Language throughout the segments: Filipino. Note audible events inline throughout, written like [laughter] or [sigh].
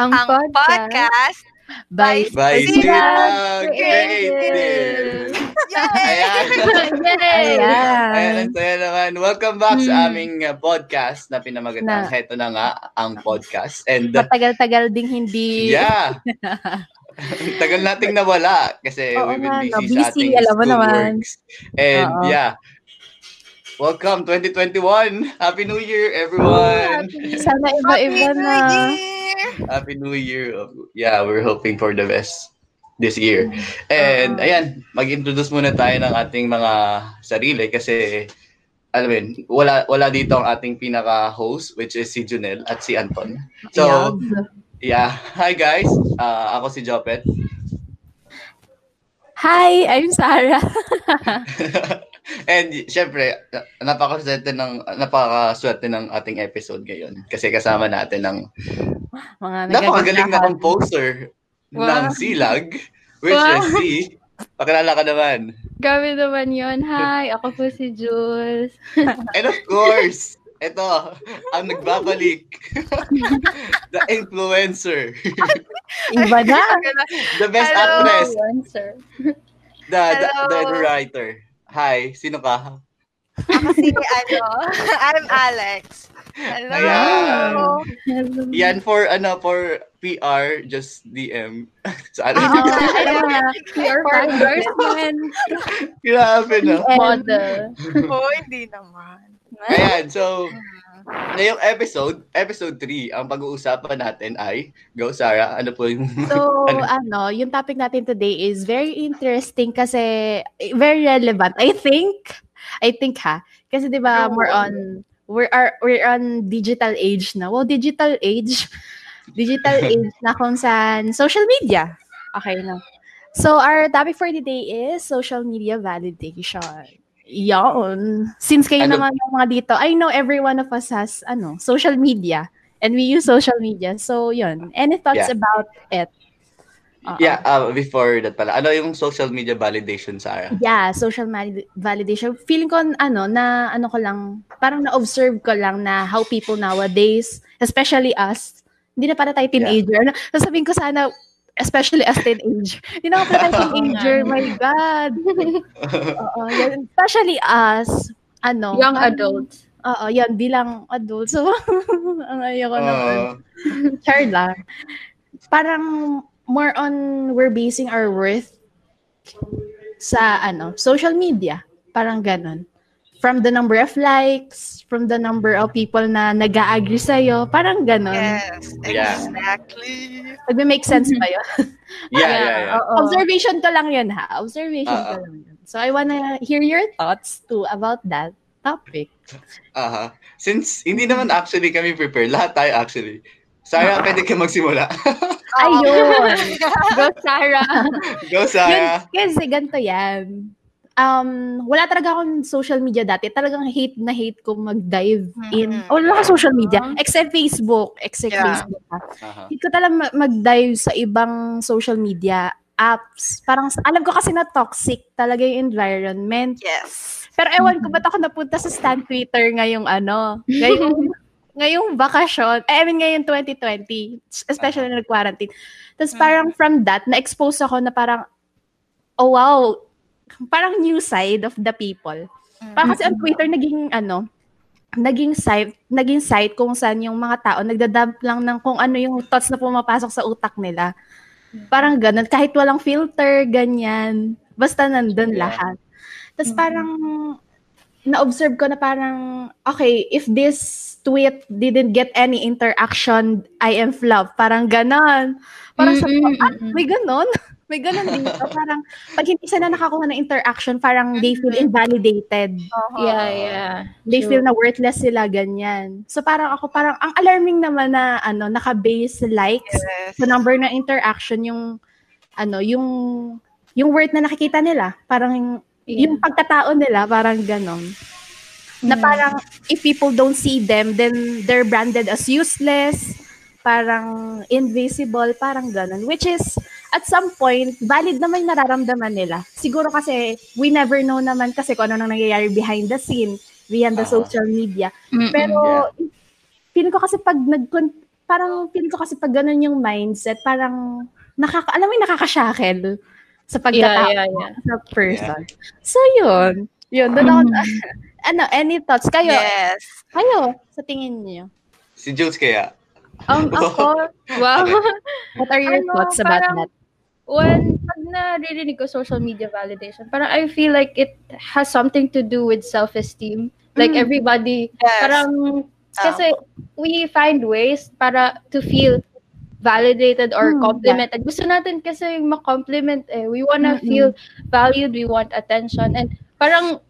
Ang, ang podcast, by By Silang Silang Creative! Yay! Ayan. Yay! Ayan, ang saya naman. Welcome back sa Hmm. aming uh, podcast na pinamagatang Na- Heto na nga ang podcast. And uh, Matagal-tagal ding hindi yeah, [laughs] tagal nating nawala kasi Oo we've been busy, no. sa Busy, ating alam mo naman. works. And Oo. yeah, welcome 2021! Happy New Year, everyone! Sana Happy iba-iba New na. Year! Happy New Year. Yeah, we're hoping for the best this year. And Oo. ayan, mag-introduce muna tayo ng ating mga sarili kasi alam mo yun, wala wala dito ang ating pinaka-host which is si Junel at si Anton. So, yeah. Hi guys. Uh, ako si Jopet. Hi, I'm Sarah. [laughs] And syempre, na- napakaswerte ng napakaswerte ng ating episode ngayon kasi kasama natin ng Mga napakagaling na composer ng Wow. Silag which Wow. is si Pakilala ka naman. Grabe naman yun. Hi, ako po si Jules. [laughs] And of course, ito, ang nagbabalik. [laughs] the influencer. [laughs] Iba na. The best Hello. actress. Influencer. The, the, the, the writer. Hi, sino ka? Ako si, ano, [laughs] I'm Alex. Hello! Ayan. Yan for, ano, for PR, just DM. so, ano, na. PR endorsement. grabe, no? Model. Oh, hindi naman. Ayan, so, ngayong episode, episode 3, ang pag-uusapan natin ay, go Sarah, ano po yung... So, [laughs] Ano? ano, yung topic natin today is very interesting kasi very relevant. I think, I think ha. Kasi 'di ba more on we're are we're on digital age na. Well, digital age. [laughs] Digital [laughs] age na kung saan social media. Okay na. So, our topic for today is social media validation. Yon. Since kayo Ano- naman yung mga dito, I know every one of us has ano, social media and we use social media. So, yun. Any thoughts Yeah. about it? Oo. Yeah, uh, before that pala, ano yung social media validation, Sarah? Yeah, social mali- validation. Feeling ko, ano, na, ano ko lang, parang na-observe ko lang na how people nowadays, especially us, hindi na para tayo teenager. Ano, sasabihin ko sana, especially as [laughs] teenager. Hindi na pala tayo teenager, my God. Oo, yan. Especially us, ano. Young parang- adults. Oo, yan, bilang adult. [laughs] So, ang ayoko naman. Uh, Char lang. Parang more on we're basing our worth sa ano, social media. Parang ganun. From the number of likes, from the number of people na nag-agree sa'yo, parang ganun. Yes, Yeah. exactly. Nagme-make sense ba yun? [laughs] yeah, yeah, yeah. Oo. [laughs] Observation ko lang yun ha. Observation ko Oo. lang yun. So I wanna hear your thoughts too about that topic. Aha. Since hindi naman actually kami prepared, lahat tayo actually. Sarah, pwede ka magsimula. Ayun! [laughs] Go, Sarah. Go, Sarah. Yun, kasi ganito yan. Um, wala talaga akong social media dati. Talagang hate na hate ko mag-dive in. Mhm. Oh, wala akong social media. Except Facebook. Except Yeah. Facebook. Ha. Aha. Hate ko talaga ma- mag-dive sa ibang social media apps. Parang, alam ko kasi na toxic talaga yung environment. Yes. Pero ewan ko ba't ako napunta sa stand Twitter ngayong ano, ngayong, [laughs] ngayong bakasyon, eh, I mean ngayong 2020, especially na nag-quarantine. Tapos parang from that, na-expose ako na parang, oh wow, parang new side of the people. Parang kasi ang Twitter naging ano, naging site, naging site kung saan yung mga tao nagdadump lang ng kung ano yung thoughts na pumapasok sa utak nila. Parang ganun, kahit walang filter, ganyan. Basta nandun Yeah. lahat. Tapos parang na-observe ko na parang, okay, if this tweet didn't get any interaction, I am flop. Parang ganon. Parang sa Mm, mm, ah, mm, mm. may ganon. [laughs] May ganon dito. Parang, pag hindi sila nakakuha ng interaction, parang they feel invalidated. Yeah, yeah. They True. feel na worthless sila, ganyan. So parang ako, parang, ang alarming naman na, ano, naka-base likes Yes. sa number na interaction yung, ano, yung, yung worth na nakikita nila. Parang, yung pagkatao nila, parang ganon. Na parang, if people don't see them, then they're branded as useless, parang invisible, parang ganon. Which is, at some point, valid naman yung nararamdaman nila. Siguro kasi, we never know naman kasi kung ano nang nangyayari behind the scene, behind the Aha. social media. Mm-mm. Pero, feeling ko kasi pag nag parang feeling ko kasi pag ganun yung mindset, parang nakaka, alam mo yung nakakashackle sa pagkatao Yeah, yeah, yeah. sa person. So, yun. Yun, doon ako, [laughs] ano, any thoughts? Kayo, Yes. kayo, sa tingin niyo? Si Jules kaya. Um, ako, [laughs] wow. What are your Ano, thoughts about parang- that? When pag naririnig ko social media validation, parang I feel like it has something to do with self-esteem. Like Mm. everybody, Yes. parang, kasi we find ways para to feel validated or Mm, complimented. Gusto natin kasi ma-compliment eh. We wanna Mm-mm. feel valued, we want attention. And parang,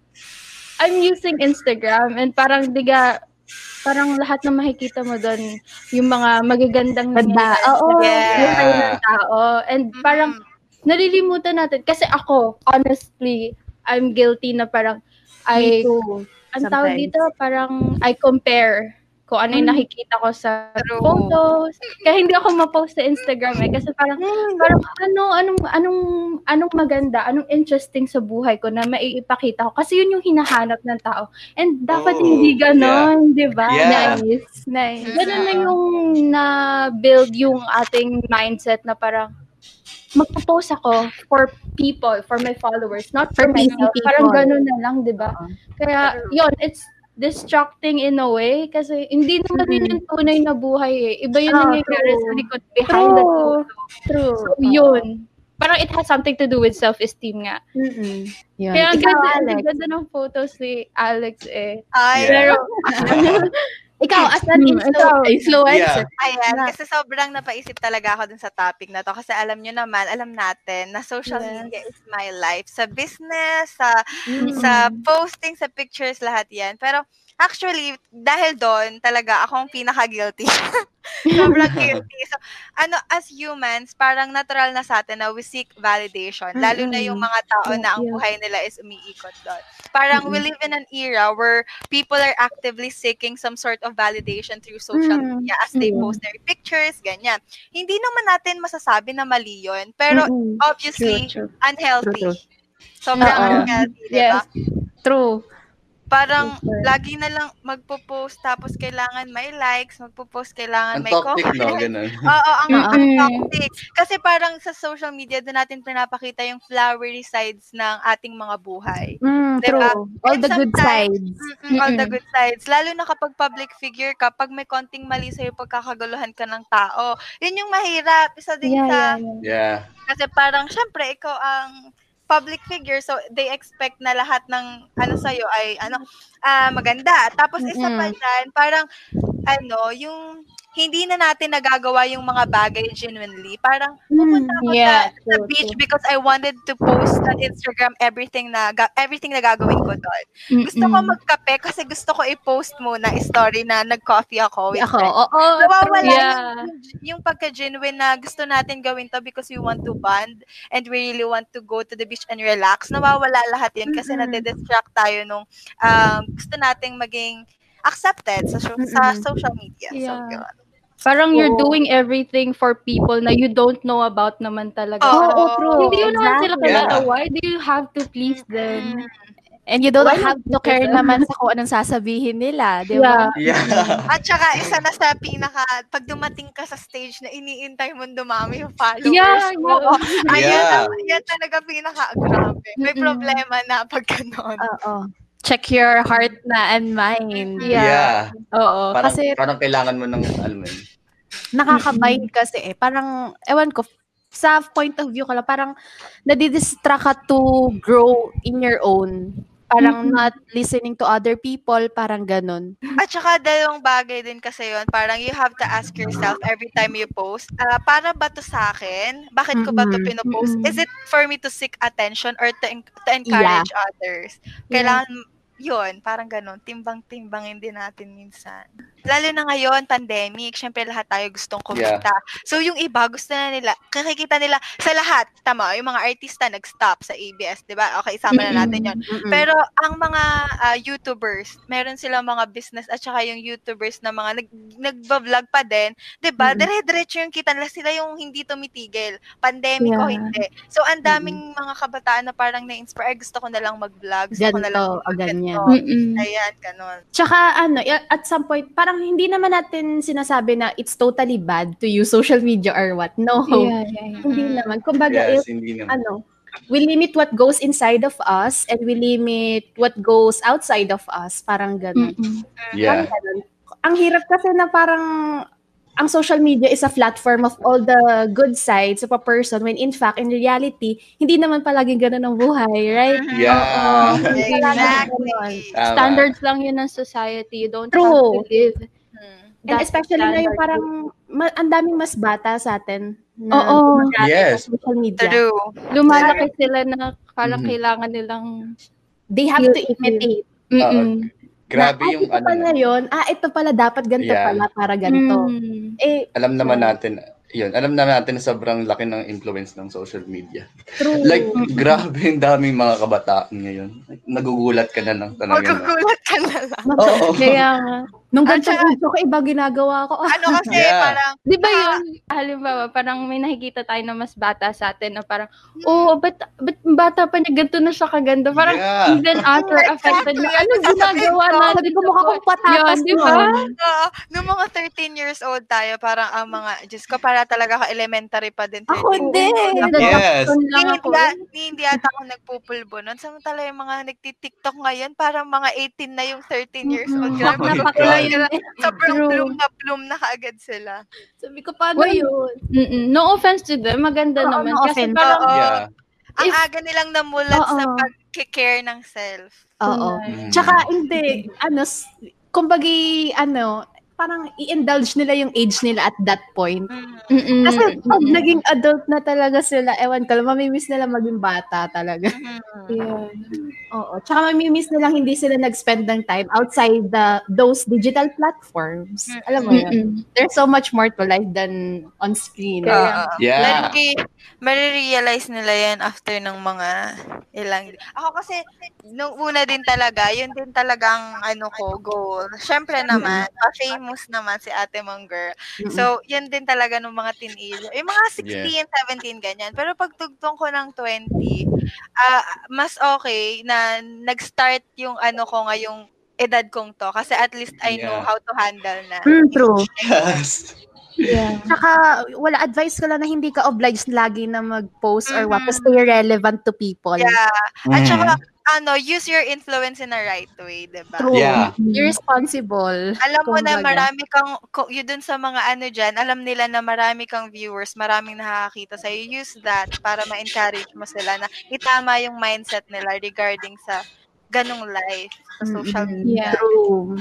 I'm using Instagram and parang diga, parang lahat na makikita mo doon, yung mga magagandang Ganda. nangyayari Oo. Yeah. buhay ng tao. And parang, nalilimutan natin. Kasi ako, honestly, I'm guilty na parang, I, Me too. ang tawag dito, parang, I compare kung ano yung Mm. nakikita ko sa True. photos. Kaya hindi ako ma-post sa Instagram eh. Kasi parang, parang ano, anong, anong, anong maganda, anong interesting sa buhay ko na maiipakita ko. Kasi yun yung hinahanap ng tao. And dapat Oh, hindi ganon, di ba? Yeah. Nice. Nice. Ganun na yung na-build yung ating mindset na parang magpo-post ako for people, for my followers, not for, For myself. people. Parang ganun na lang, di ba? Oo. Kaya, yun, it's distracting in a way kasi hindi naman yun yung tunay na buhay eh. Iba yung Ah, nangyayari true. sa likod behind the True. photo. True. So, yun. Parang it has something to do with self-esteem nga. Yun. Kaya ang ganda, ang ganda ng photos ni Alex eh. Ay, Yeah. Pero, [laughs] [laughs] Ikaw, as an influ- ikaw. influencer. Ayan, kasi sobrang napaisip talaga ako dun sa topic na to. Kasi alam nyo naman, alam natin na social Yes. media is my life. Sa business, sa, Mm. sa posting, sa pictures, lahat yan. Pero actually, dahil doon, talaga akong pinaka-guilty. [laughs] sobrang [laughs] guilty. So, ano, as humans, parang natural na sa atin na we seek validation. Lalo na yung mga tao na ang buhay nila is umiikot doon. Parang we live in an era where people are actively seeking some sort of validation through social media as they post their pictures, ganyan. Hindi naman natin masasabi na mali yun, pero obviously, unhealthy. Sobrang unhealthy, di ba? Yes. True. Parang Yes, lagi na lang magpo-post tapos kailangan may likes, magpo-post kailangan Ang may toxic, no? comment. Ganun. [laughs] Oo, ang, ang Mm-mm. toxic. Kasi parang sa social media, doon natin pinapakita yung flowery sides ng ating mga buhay. Mm, Diba? true. All And the good sides. Mm-mm, all the good sides. Lalo na kapag public figure ka, pag may konting mali sa'yo, pagkakaguluhan ka ng tao. Yun yung mahirap. Isa din Yeah, sa, yeah, yeah. Yeah. kasi parang, syempre, ikaw ang public figure, so they expect na lahat ng ano sa'yo ay ano ah, maganda. Tapos isa pa dyan, parang ano, yung hindi na natin nagagawa yung mga bagay genuinely. Parang pupunta ako yeah, sa, sa beach because I wanted to post on Instagram everything na ga- everything na gagawin ko doon. Gusto ko Mm-mm. magkape kasi gusto ko i-post muna story na nag-coffee ako with Ako, oo. Nawawala Yeah. yung, yung pagka-genuine na gusto natin gawin to because we want to bond and we really want to go to the beach and relax. Nawawala lahat yun kasi Mm-mm. nade-distract tayo nung um, gusto nating maging accepted sa, so- sa social media. So, Yeah. yun. Parang you're doing everything for people na you don't know about naman talaga. Oo, Oo, true. Hindi mo naman sila kilala. Yeah. Why do you have to please them? And you don't Why have to care just- naman sa kung anong sasabihin nila, di ba? Yeah. Yeah. At saka, isa na sa pinaka, pag dumating ka sa stage na iniintay mo dumami yung followers Yeah, mo. yeah. Ayan, Yeah. na- yan talaga pinaka, grabe. May problema na pag ganon. Oo. Check your heart na and mind. Yeah. Yeah. Oo. Parang, Kasi parang kailangan mo ng, alam mo yun. nakakabind kasi eh. Parang, ewan ko, sa point of view ko lang, parang nadidistract ka to grow in your own. Parang Mm-mm. not listening to other people, parang ganun. At saka dalawang bagay din kasi yon parang you have to ask yourself every time you post, ah, para ba to sa akin? Bakit ko ba to pinopost? Mhm. Is it for me to seek attention or to, en- to encourage others? Kailangan, yun, parang ganun, timbang-timbangin din natin minsan. Lalo na ngayon, pandemic, syempre lahat tayo gustong kumita. So yung iba, gusto na nila, kakikita nila sa lahat, tama, yung mga artista nag-stop sa ABS, di ba? Okay, isama na natin yon pero ang mga ah, YouTubers, meron silang mga business at saka yung YouTubers na mga nag nagba-vlog pa din, 'di ba? Mm-mm. Dire-diretso yung kita nila sila yung hindi tumitigil. Pandemic o Yeah. hindi. So ang daming mga kabataan na parang na-inspire, "Ay, gusto ko na lang mag-vlog, gusto ko na lang Ganto, o mag- ganyan. ganito." Mm-mm. Ayan, ganun. Tsaka ano, at some point, parang parang hindi naman natin sinasabi na it's totally bad to use social media or what. No. Yeah, yeah, yeah. [laughs] Hindi naman. Kumbaga, Yes, if, hindi naman. ano, we limit what goes inside of us and we limit what goes outside of us. Parang ganun. Mm-mm. Yeah. Parang ganun. Ang hirap kasi na parang ang social media is a platform of all the good sides of a person when in fact, in reality, hindi naman palaging ganun ang buhay, right? Yeah. Oo. Exactly. Standards lang yun ng society. You don't True. have to live. Mm. And especially ngayon standard. parang ma- ang daming mas bata sa atin na Oo. Yes. ng social media. True. Lumalaki sila na parang Mhm. kailangan nilang They have to imitate. Mm-mm. Grabe na, yung ah, ito ano. pala yun. Ah, ito pala dapat ganito Yeah. pala para ganito. Mm. Eh, Alam naman natin, yun, alam na natin na sobrang laki ng influence ng social media. true. Like, grabe yung daming mga kabataan ngayon. Nagugulat ka na lang talaga. Magugulat ka na lang. Oo. Kaya. Nung ganito saka- age ko, iba ginagawa ko. Ah, Ano [laughs] kasi, Yeah. parang, Di ba yun? Halimbawa, parang may nakikita tayo na mas bata sa atin na parang, oh, ba't, ba't bata pa niya, ganito na siya kaganda. Parang, Yeah. even us were affected na, ano ginagawa natin? sabi ko mukha kong patatas Yun, di ba? nun. Oo, nung mga 13 years old tayo, parang ang mga, Diyos ko, para talaga ka-elementary pa din. Ako 13 din. Yes. Hindi, lang ako. hindi, hindi ata ako nagpupulbo nun. Samantala yung mga nagtitiktok ngayon, parang mga 18 na yung 13 years old. Grabe, Oh yun. Sobrang True. bloom na bloom na kaagad sila. Sabi ko, paano Well, yun? Mm-mm. No offense to them, maganda Oo, naman. no kasi offense. parang, Oo. Yeah. Ang aga nilang namulat sa Oo. pag-care ng self. Oo. Mm. Tsaka, hindi, ano, kumbagi, ano, parang i-indulge nila yung age nila at that point. Mm. Mm-mm. Kasi pag Mm-mm. naging adult na talaga sila, ewan ko, mamimiss nila maging bata talaga. Mm. Yeah. Oo. Tsaka mamimiss nilang hindi sila nag-spend ng time outside the those digital platforms. Mm. Alam mo yun? There's so much more to life than on screen. Oo. Yeah. Like, marirealize nila yan after ng mga ilang... Ako kasi, nung una din talaga, yun din talagang ano ko, goal. Siyempre naman, pa-famous naman si ate mong girl. Mm-mm. So, yun din talaga nung mga teenager. Yung mga 16, 17, ganyan. Pero pag tugtong ko ng 20, ah mas okay na nag-start yung ano ko ngayong edad kong to. Kasi at least I know Yeah. how to handle na. Mm, true. Yes. Yeah. Tsaka, wala advice ko lang na hindi ka obliged lagi na mag-post or what to stay relevant to people. Yeah. At Mm. saka, ano, use your influence in a right way, diba? True. Yeah. You're responsible. Alam mo na marami kang, ko- yun dun sa mga ano dyan, alam nila na marami kang viewers, maraming nakakakita sa'yo. Use that para ma-encourage mo sila na itama yung mindset nila regarding sa ganong life sa social Mm-mm. media. True.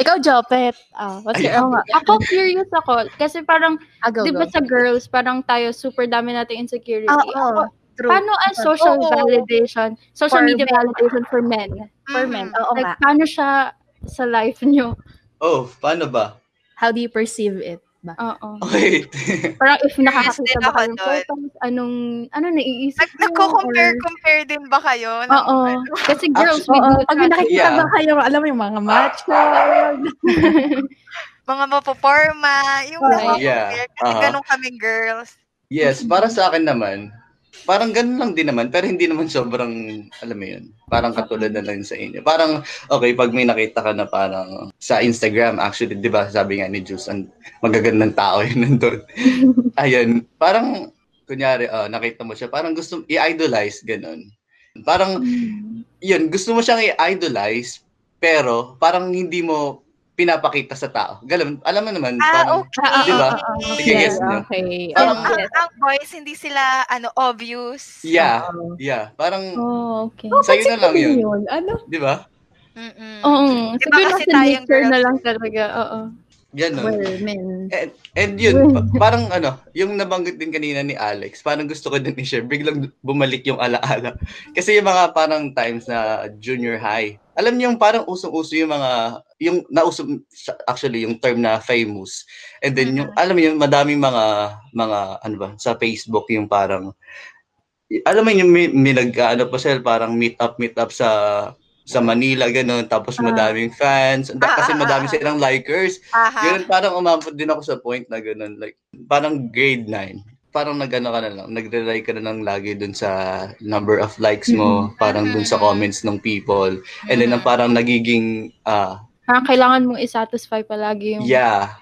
Ikaw, Jopet. Ah, what's your Oo nga. Ako curious ako kasi parang Ah, 'di ba sa girls parang tayo super dami nating insecurity. Oo, Ako, true. paano ang social Oo. validation, social For media men. validation for men? For Mhm. men. Oo Like nga. paano siya sa life nyo? Oh, paano ba? How do you perceive it? Ba? Oo. Wait. [laughs] Parang if nakakakita ba ako kayong doon. photos, anong, ano naiisip Nag- nyo? Nagko-compare, Or- compare din ba kayo? ng Oo. ano? Kasi girls, we do pag nakikita Yeah. ba kayo, alam mo yung mga macho, [laughs] Mga mapoporma, yung Right. mga Yeah. Kasi Uh-huh. ganun kaming girls. Yes, para sa akin naman, parang ganun lang din naman, pero hindi naman sobrang, alam mo yun, parang katulad na lang sa inyo. Parang, okay, pag may nakita ka na parang sa Instagram, actually, di ba, sabi nga ni Juice, ang magagandang tao yun nandun. [laughs] Ayun, parang, kunyari, ah, nakita mo siya, parang gusto, i-idolize, ganun. Parang, yun, gusto mo siyang i-idolize, pero parang hindi mo pinapakita sa tao. Ganun, alam mo naman, Ah, parang, okay. Di ba? Sige, Sige, gets nyo. okay. Parang- ang, yes. ang boys, hindi sila, ano, obvious. yeah, Oo. yeah, parang, Oh, okay. sa'yo na lang yun. yun. Ano? Di ba? Mm-mm. Oo. Diba Siguro kasi na lang talaga. Oo. Ganun. Well, men. And, and yun, pa- parang ano, yung nabanggit din kanina ni Alex, parang gusto ko din i-share, biglang bumalik yung alaala. [laughs] Kasi yung mga parang times na junior high, alam niyo yung parang usong-uso yung mga, yung nauso, actually yung term na famous. And then yung, alam niyo, madaming mga, mga, ano ba, sa Facebook yung parang, alam mo yung may, may nag, ano pa sila, parang meet up, meet up sa, sa Manila, ganun, tapos Ah. madaming fans, kasi ah, madami silang likers, Aha. Ganun, parang umabot din ako sa point na ganun. Like, parang grade 9. Parang nag-ano ka na lang, nagre-rely ka na lang lagi dun sa number of likes mo, parang dun sa comments ng people. And then, ang parang nagiging, ah, Parang kailangan mong isatisfy palagi yung Yeah.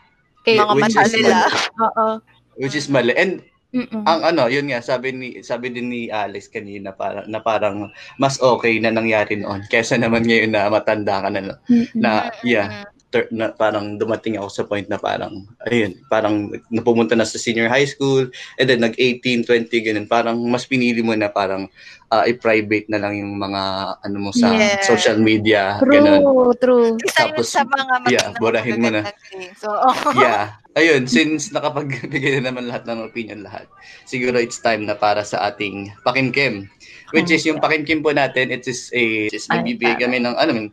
kay, Mga which mata is nila. Oo. Which is mali. And Mm-mm. ang ano, yun nga, sabi ni sabi din ni Alex kanina para na parang mas okay na nangyari noon kaysa naman ngayon na matanda ka na no? Mm-mm. na yeah, ter- na parang dumating ako sa point na parang ayun, parang napumunta na sa senior high school and then nag 18, 20 ganun, parang mas pinili mo na parang ah, i-private na lang yung mga ano mo sa Yes. social media, ganun. True, true. Isa yun Tapos, sa mga yeah, burahin mo na. So, oh. [laughs] Yeah. Ayun, since nakapagbigay na naman lahat ng opinion lahat, siguro it's time na para sa ating pakimkim. Which is yung pakimkim po natin, it is a, it is Ay, nagbibigay kami ng, ano,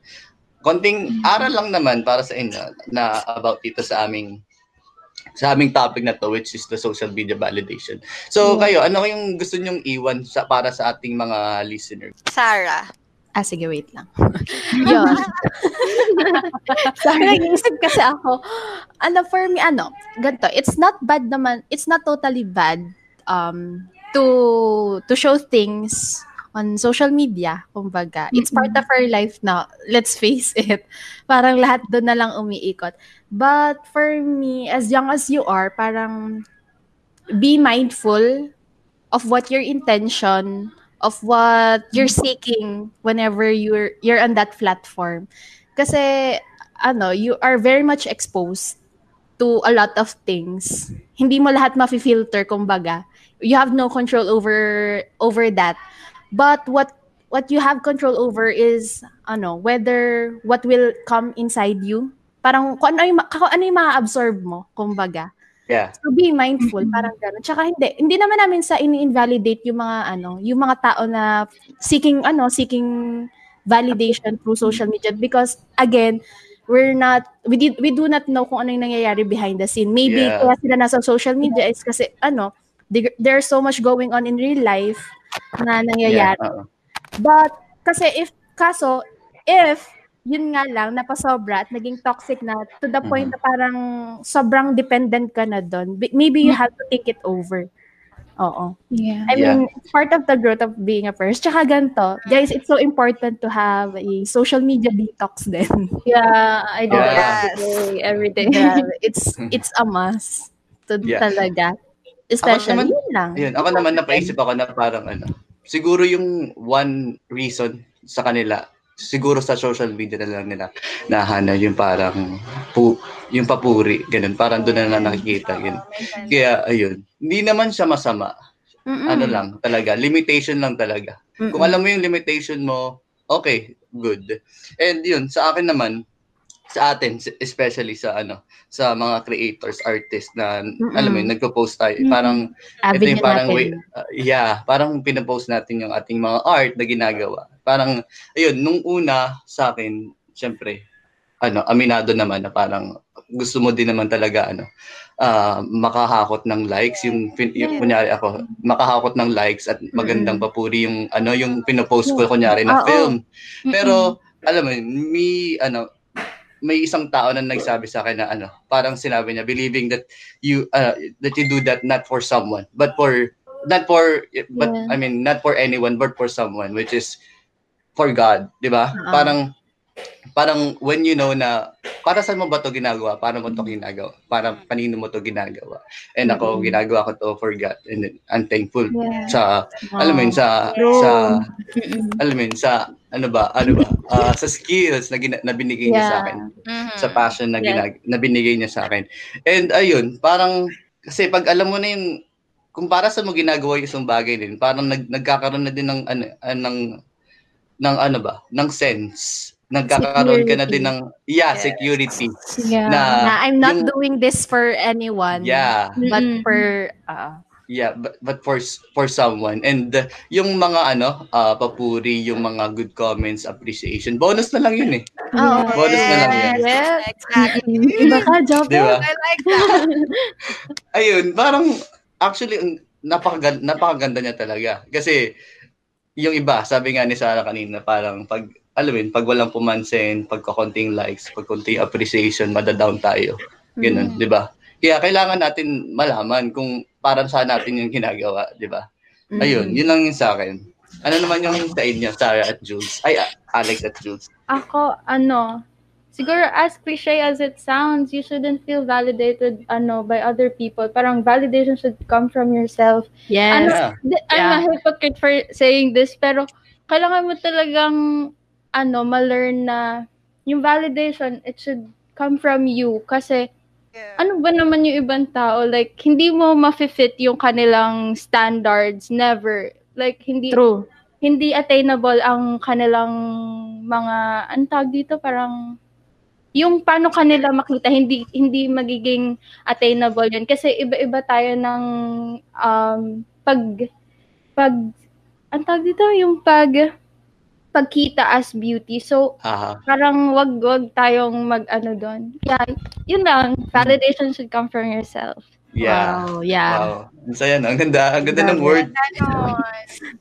konting aral lang naman para sa inyo na about dito sa aming sa aming topic na to which is the social media validation. So kayo, ano yung gusto nyong iwan sa para sa ating mga listeners? Sarah. Ah, sige, wait lang. [laughs] Yun. Sorry, nag-iisip kasi ako. Ano, for me, ano, ganito, it's not bad naman, it's not totally bad um, to to show things on social media, kumbaga. It's part of our life now. Let's face it. [laughs] Parang lahat doon na lang umiikot. But for me, as young as you are, parang be mindful of what your intention of what you're mm-hmm. seeking whenever you're you're on that platform kasi ano you are very much exposed to a lot of things hindi mo lahat mafi-filter kumbaga you have no control over over that but what what you have control over is ano whether what will come inside you parang kung ano yung, kung ano yung ma-absorb mo kumbaga Yeah. So be mindful, parang gano'n. Tsaka hindi, hindi naman namin sa ini-invalidate yung mga ano, yung mga tao na seeking ano, seeking validation through social media because again, we're not we did we do not know kung ano yung nangyayari behind the scene. Maybe Yeah. kaya sila nasa social media is kasi ano, there- there's so much going on in real life na Yeah. nangyayari. oo. But kasi if kaso if yun nga lang napasobra at naging toxic na to the point na parang sobrang dependent ka na doon. Maybe you have to take it over. Oo. Yeah. I Yeah. mean, it's part of the growth of being a person. Tsaka ganito, guys, it's so important to have a social media detox [laughs] din. Yeah, I do Yeah. every day. Every day. Yeah, [laughs] it's it's a must to Yeah. talaga. Especially naman- yun lang. Ayun, ako naman napaisip ako na parang ano, siguro yung one reason sa kanila, siguro sa social media na lang nila nahana yung parang pu, yung papuri, ganun. Parang doon na lang nakikita, yun. Kaya, ayun. Hindi naman siya masama. Mm-mm. Ano lang, talaga. Limitation lang talaga. Mm-mm. Kung alam mo yung limitation mo, okay, good. And yun, sa akin naman, sa atin, especially sa ano, sa mga creators, artists na, alam mo yun, nagpo-post tayo. Mm-mm. Parang, ito Avenue yung parang natin. way, uh, yeah, parang pinapost natin yung ating mga art na ginagawa. Parang, ayun, nung una sa akin, syempre, ano, aminado naman na parang gusto mo din naman talaga, ano, ah, makahakot ng likes, yung, pin, yung kunyari ako, makahakot ng likes at magandang papuri yung, ano, yung pinopost ko, kunyari na film. Pero, alam mo, may, ano, may isang tao na nagsabi sa akin na ano, parang sinabi niya, believing that you uh, that you do that not for someone, but for not for but Yeah. I mean not for anyone but for someone which is for God, 'di ba? Oo. Parang parang when you know na para saan mo ba to ginagawa? Para mo to ginagawa? Para kanino mo to ginagawa? And ako Mm-mm. ginagawa ko to for God and I'm thankful Yeah. sa alam mo yun sa True. sa alam mo yun sa ano ba ano ba [laughs] ah, sa skills na, gina- na binigay niya sa Yeah. akin Mhm. sa passion na, Yeah. ginag- na binigay niya sa akin. And ayun, parang, kasi pag alam mo na yung, kung para sa mo ginagawa yung isang bagay din, parang nag, nagkakaroon na din ng, ano, ah, ng, ng ano ba, ng sense. Nagkakaroon ka na din ng, yeah, Yes. security. Yeah. Na, na I'm not yung- doing this for anyone. yeah, But Mm-mm. for, uh, yeah, but, but for s- for someone. And uh, yung mga ano, ah, papuri, yung mga good comments, appreciation, bonus na lang yun eh. oh, Bonus na lang yan. Yeah. Exactly. Iba ka, job. Di ba? I like that. [laughs] ayun, parang actually napakaganda, napakaganda niya talaga. Kasi yung iba, sabi nga ni Sarah kanina, parang pag alam mo yun, pag walang pumansin, pagkakonting likes, pagkonting appreciation, madadown tayo. Ganun, Mm. 'di ba? Kaya kailangan natin malaman kung para saan natin yung ginagawa, 'di ba? Mm. Ayun, yun lang yung sa akin. Ano naman yung sa inyo, Sarah at Jules? Ay, ah, Alex at Jules. Ako, ano, siguro as cliche as it sounds, you shouldn't feel validated ano by other people. Parang validation should come from yourself. Yes. Yeah. Di- I'm a hypocrite for saying this, pero kailangan mo talagang ano, ma-learn na yung validation, it should come from you. Kasi Yeah. Ano ba naman yung ibang tao? Like, hindi mo ma-fit yung kanilang standards. Never. Like, hindi True. hindi attainable ang kanilang mga ang tawag dito parang yung paano kanila makita hindi hindi magiging attainable yun kasi iba-iba tayo ng um pag pag ang tawag dito yung pag pagkita as beauty so Aha. parang wag wag tayong mag ano doon yeah yun lang validation should come from yourself Yeah. Wow, yeah. Wow. Ang saya no? Ang ganda. Ang ganda ng word.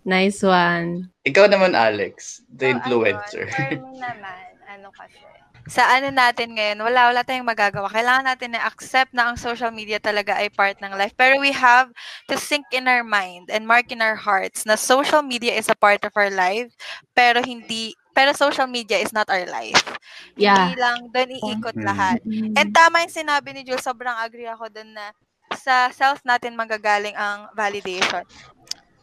Nice one. Ikaw naman, Alex. The So, influencer. Ano, for me naman, ano kasi, sa ano natin ngayon, wala, wala tayong magagawa. Kailangan natin na accept na ang social media talaga ay part ng life. Pero we have to sink in our mind and mark in our hearts na social media is a part of our life, pero hindi, pero social media is not our life. Yeah. Hindi lang doon iikot Mm. lahat. And tama yung sinabi ni Jules, sobrang agree ako doon na sa self natin magagaling ang validation.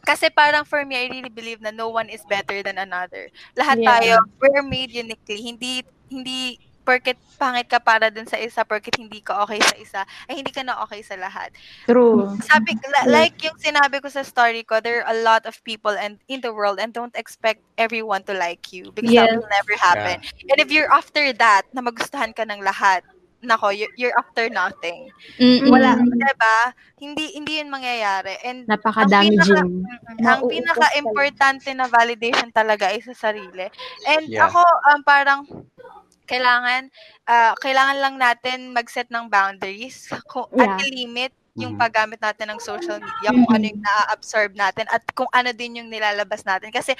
Kasi parang for me, I really believe na no one is better than another. Lahat Yeah. tayo, we're made uniquely. Hindi, hindi, porket pangit ka para dun sa isa, porket hindi ka okay sa isa, ay hindi ka na okay sa lahat. True. Sabi, la- like yung sinabi ko sa story ko, there are a lot of people and in the world and don't expect everyone to like you because that Yes. will never happen. And if you're after that, na magustuhan ka ng lahat, nako, you're, after nothing. Mm-mm. Wala, 'di ba? Hindi hindi 'yun mangyayari. And Napaka-damaging. ang pinaka-importante na validation talaga ay sa sarili. And Yeah. ako um, parang kailangan ah, kailangan lang natin mag-set ng boundaries kung at Yeah. limit yung Mhm. paggamit natin ng social media, kung ano yung na-absorb natin at kung ano din yung nilalabas natin. Kasi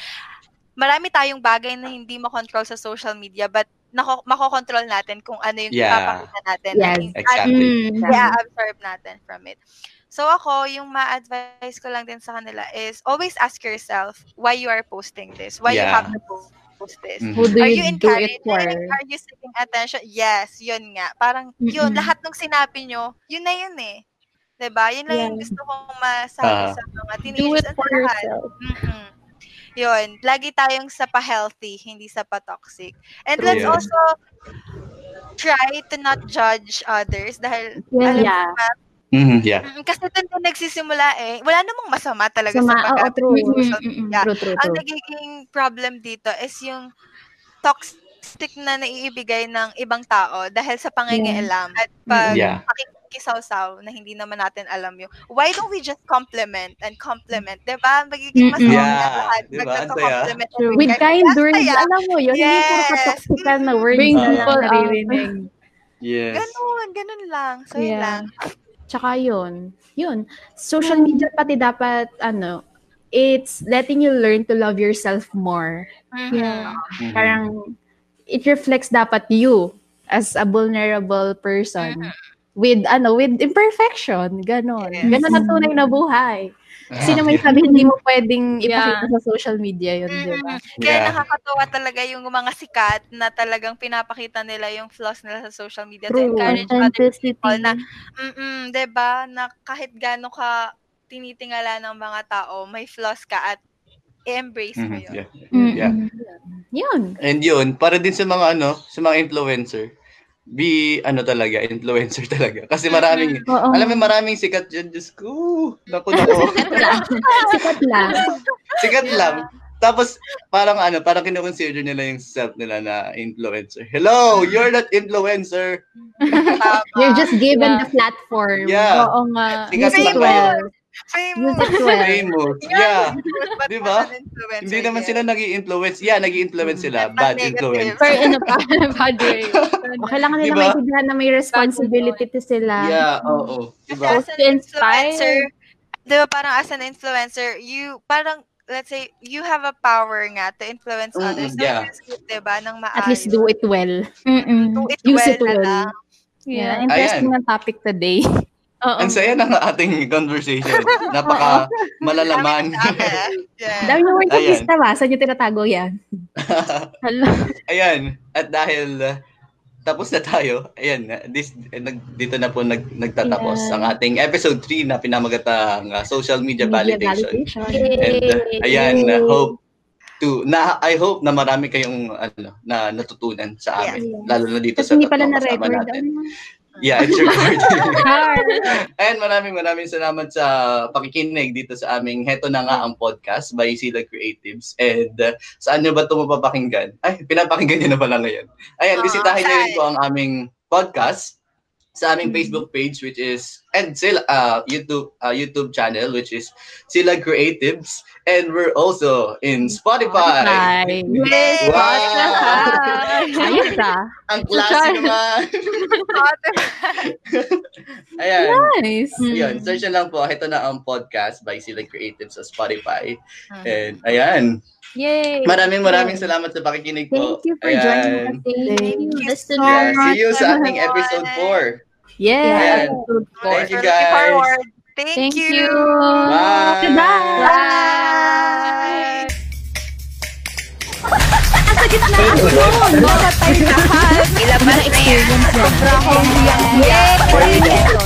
marami tayong bagay na hindi makontrol sa social media but nako makokontrol natin kung ano yung Yeah. ipapakita natin. Yes. At Exactly. Mm. i-absorb natin from it. So ako, yung ma-advise ko lang din sa kanila is always ask yourself why you are posting this, why you Yeah. have to post this. Mhm. Who do Are you, you do it encouraging? Are you seeking attention? Yes, yun nga. Parang yun, Mm-mm. lahat ng sinabi nyo, yun na yun eh. 'Di ba? Yun lang yung Yeah. gusto kong masabi Ah. sa mga do teenagers it and for yourself Mhm. Yun, lagi tayong sa pa-healthy, hindi sa pa-toxic. And True. let's Yeah. also try to not judge others dahil Yeah. alam mo Yeah. ba, Mhm, Yeah. kasi doon din nagsisimula eh. Wala namang masama talaga Sama, sa oo, paggamit true. Mm-mm. media. True, true, Ang nagiging problem dito is yung toxic na naiibigay ng ibang tao dahil sa pangingialam at pag Yeah. pakikisaw-saw na hindi naman natin alam yung why don't we just compliment and compliment, 'di ba? Magiging mas okay Yeah, na lahat. di ba? Ang Magkaka-compliment True. and With kind words, alam mo yun, hindi puro Yes. katoxican na words Bring na lang people up. naririnig. Yes. Ganun, ganun lang. So, yun Yeah. lang. Tsaka yun, yun. Social media pati dapat, ano, it's letting you learn to love yourself more. Yeah. Mhm. Parang, it reflects dapat you as a vulnerable person with, ano, with imperfection. Ganon. Yes. Ganon ang tunay na buhay. Kasi naman sabi, hindi mo pwedeng ipakita sa social media yun, di ba? Kaya Yeah. nakakatawa talaga yung mga sikat na talagang pinapakita nila yung flaws nila sa social media to True. encourage other people na, mm 'di ba na kahit gaano ka tinitingala ng mga tao, may flaws ka at i-embrace mo Mhm, yun. Yeah. Mm-mm. Yeah. Yun. And yun, para din sa mga ano, sa mga influencer, be ano talaga, influencer [laughs] talaga. Kasi maraming, Oo. alam mo maraming sikat dyan, Diyos ko. Naku, naku. [laughs] [laughs] Sikat lang. Sikat lang. sikat lang. Tapos, parang ano, parang kinoconsider nila yung self nila na influencer. Hello, you're not influencer. You're just given Yeah. the platform. Yeah. Oo nga. Sikat lang kayo. Famous. Famous. Yeah. Di ba? Hindi naman sila nag influence Yeah, [laughs] nag influence sila. But Bad influence. For in a bad way. Kailangan nila Diba? maintindihan na may responsibility to sila. Yeah, oo. Kasi Diba? as an influencer, di ba parang as an influencer, you, parang, let's say, you have a power nga to influence Mm, others. So, yeah. it, di ba, ng maayos. At least do it well. Mm-mm. Do it Use well it na well. lang. Yeah, Yeah. interesting ang topic today. [laughs] Oo. Ang saya ng ating conversation. [laughs] Napaka malalaman. Yeah. Dami yung of Ayan. wisdom ah. Saan nyo tinatago yan? [laughs] Hala. Ayan. At dahil uh, tapos na tayo. Ayan, uh, this, eh, nag, dito na po nag, nagtatapos Yeah. ang ating episode 3 na pinamagatang uh, social media, Media validation. validation. And uh, ayan, uh, hope to na I hope na marami kayong ano na natutunan sa amin Yes. lalo na dito Tapos sa hindi pala kasama na-record. natin. Yeah, it's recorded. Har. And maraming maraming salamat sa pakikinig dito sa aming Heto na nga ang podcast by Sila Creatives. And uh, saan nyo ba ito mapapakinggan? Ay, pinapakinggan nyo na pala ngayon. Ayan, Ah, bisitahin nyo rin po ang aming podcast sa aming Mhm. Facebook page which is and sila uh, YouTube uh, YouTube channel which is Sila Creatives and we're also in Spotify. Hi. Yay! Wow! Ayos ah. Ang klase naman. [laughs] Ayan. Nice. Yun, search nyo lang po. Ito na ang podcast by Sila Creatives sa Spotify. Mhm. And ayan. Yay! Maraming maraming salamat sa pakikinig po. Thank you for Ayan. joining us. Thank you, Thank you so listeners. Yeah, see you sa ating everyone. episode 4. Four. Thank you, guys. Thank, Thank you. you. Bye! Bye. Bye. Sa gitna ang zone. Mga tayo lahat. Ilabas na yan. Sobra akong Yes. Yay!